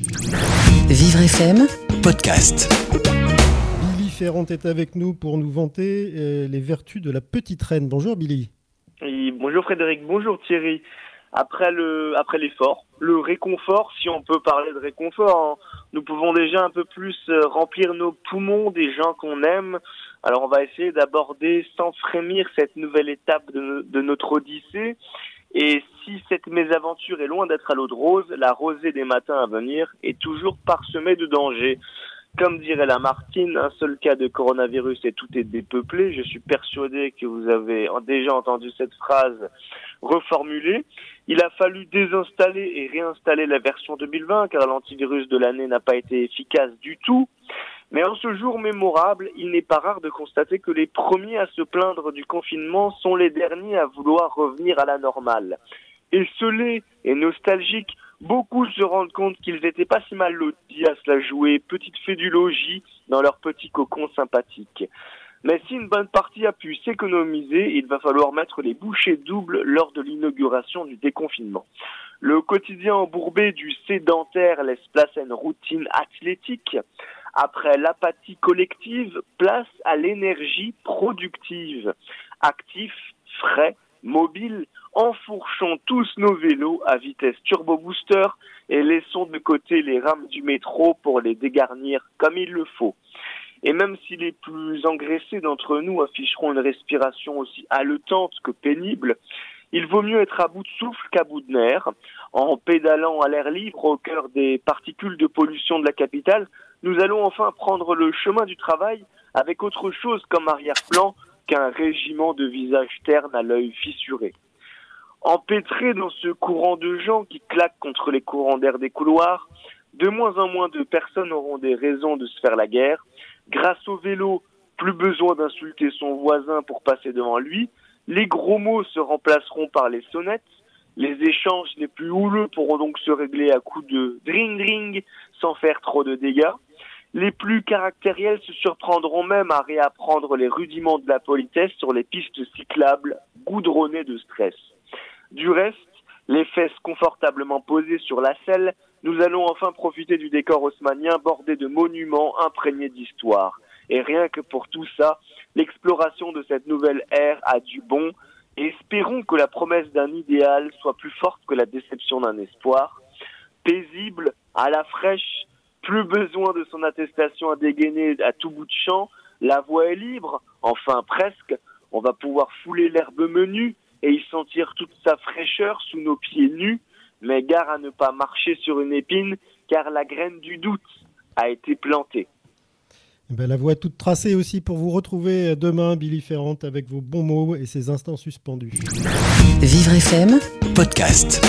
Vivre FM, podcast. Billy Ferrand est avec nous pour nous vanter euh, les vertus de la petite reine. Bonjour Billy. Et bonjour Frédéric, bonjour Thierry. Après le après l'effort, le réconfort, si on peut parler de réconfort, hein, nous pouvons déjà un peu plus euh, remplir nos poumons des gens qu'on aime. Alors on va essayer d'aborder sans frémir cette nouvelle étape de, de notre odyssée. Et si cette mésaventure est loin d'être à l'eau de rose, la rosée des matins à venir est toujours parsemée de dangers. Comme dirait Lamartine, un seul cas de coronavirus et tout est dépeuplé. Je suis persuadé que vous avez déjà entendu cette phrase reformulée. Il a fallu désinstaller et réinstaller la version 2020 car l'antivirus de l'année n'a pas été efficace du tout. Mais en ce jour mémorable, il n'est pas rare de constater que les premiers à se plaindre du confinement sont les derniers à vouloir revenir à la normale. Esselés et nostalgiques, beaucoup se rendent compte qu'ils n'étaient pas si mal lotis à se la jouer petite fée du logis dans leur petit cocon sympathique. Mais si une bonne partie a pu s'économiser, il va falloir mettre les bouchées doubles lors de l'inauguration du déconfinement. Le quotidien embourbé du sédentaire laisse place à une routine athlétique. Après l'apathie collective, place à l'énergie productive. Actifs, frais, mobiles, enfourchons tous nos vélos à vitesse turbo booster et laissons de côté les rames du métro pour les dégarnir comme il le faut. Et même si les plus engraissés d'entre nous afficheront une respiration aussi haletante que pénible, il vaut mieux être à bout de souffle qu'à bout de nerfs. En pédalant à l'air libre au cœur des particules de pollution de la capitale, nous allons enfin prendre le chemin du travail avec autre chose comme arrière-plan qu'un régiment de visages ternes à l'œil fissuré. Empêtrés dans ce courant de gens qui claquent contre les courants d'air des couloirs, de moins en moins de personnes auront des raisons de se faire la guerre. Grâce au vélo, plus besoin d'insulter son voisin pour passer devant lui. Les gros mots se remplaceront par les sonnettes. Les échanges les plus houleux pourront donc se régler à coups de dring dring sans faire trop de dégâts. Les plus caractériels se surprendront même à réapprendre les rudiments de la politesse sur les pistes cyclables goudronnées de stress. Du reste, les fesses confortablement posées sur la selle, nous allons enfin profiter du décor haussmanien bordé de monuments imprégnés d'histoire. Et rien que pour tout ça, l'exploration de cette nouvelle ère a du bon, espérons que la promesse d'un idéal soit plus forte que la déception d'un espoir. Paisible, à la fraîche, plus besoin de son attestation à dégainer à tout bout de champ, la voie est libre, enfin presque, on va pouvoir fouler l'herbe menue et y sentir toute sa fraîcheur sous nos pieds nus, mais gare à ne pas marcher sur une épine, car la graine du doute a été plantée. Eh ben, la voie est toute tracée aussi pour vous retrouver demain, Billy Ferrand, avec vos bons mots et ses instants suspendus. Vivre FM, Podcast.